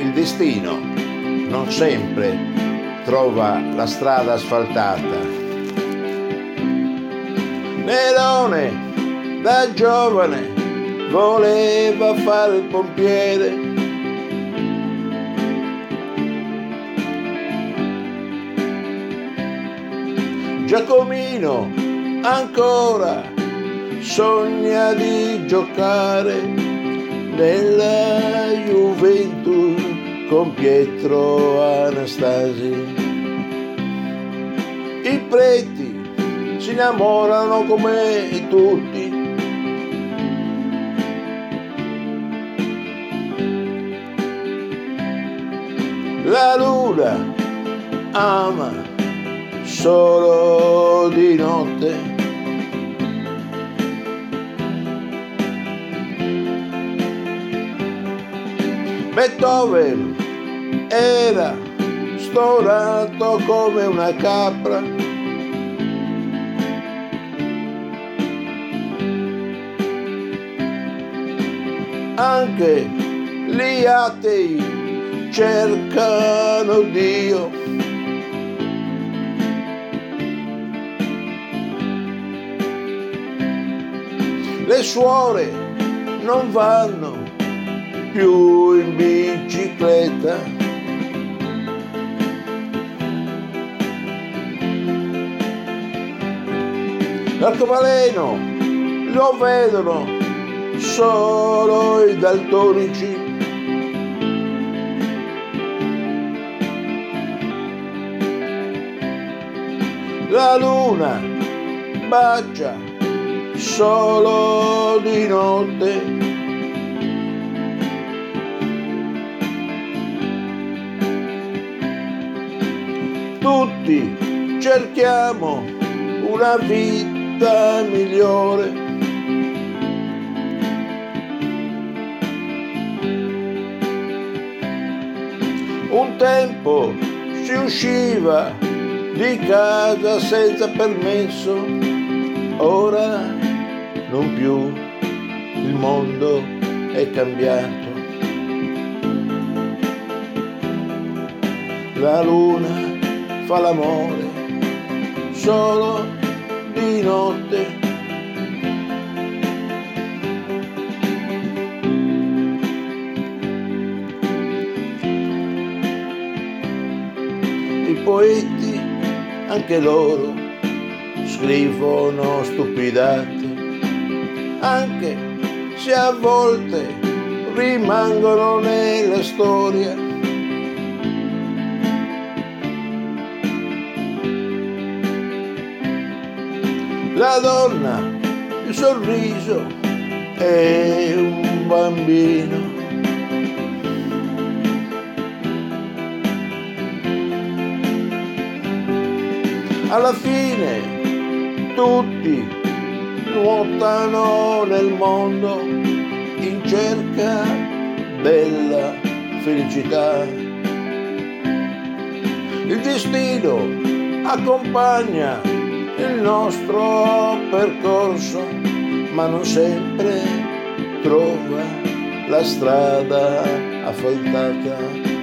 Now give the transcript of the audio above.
Il destino non sempre trova la strada asfaltata. Nerone da giovane voleva fare il pompiere. Giacomino ancora sogna di giocare nella Juventus con Pietro Anastasi. I preti si innamorano come tutti. La luna ama solo di notte. Beethoven era stonato come una capra. Anche gli atei cercano Dio. Le suore non vanno più in bicicletta. L'arcobaleno lo vedono solo i daltonici. La luna bacia solo di notte. Tutti cerchiamo una vita migliore. Un tempo si usciva di casa senza permesso, ora non più, il mondo è cambiato. La luna fa l'amore solo di notte. I poeti, anche loro, scrivono stupidate, anche se a volte rimangono nella storia la donna, il sorriso è un bambino. Alla fine tutti nuotano nel mondo in cerca della felicità. Il destino accompagna il nostro percorso, ma non sempre trova la strada asfaltata.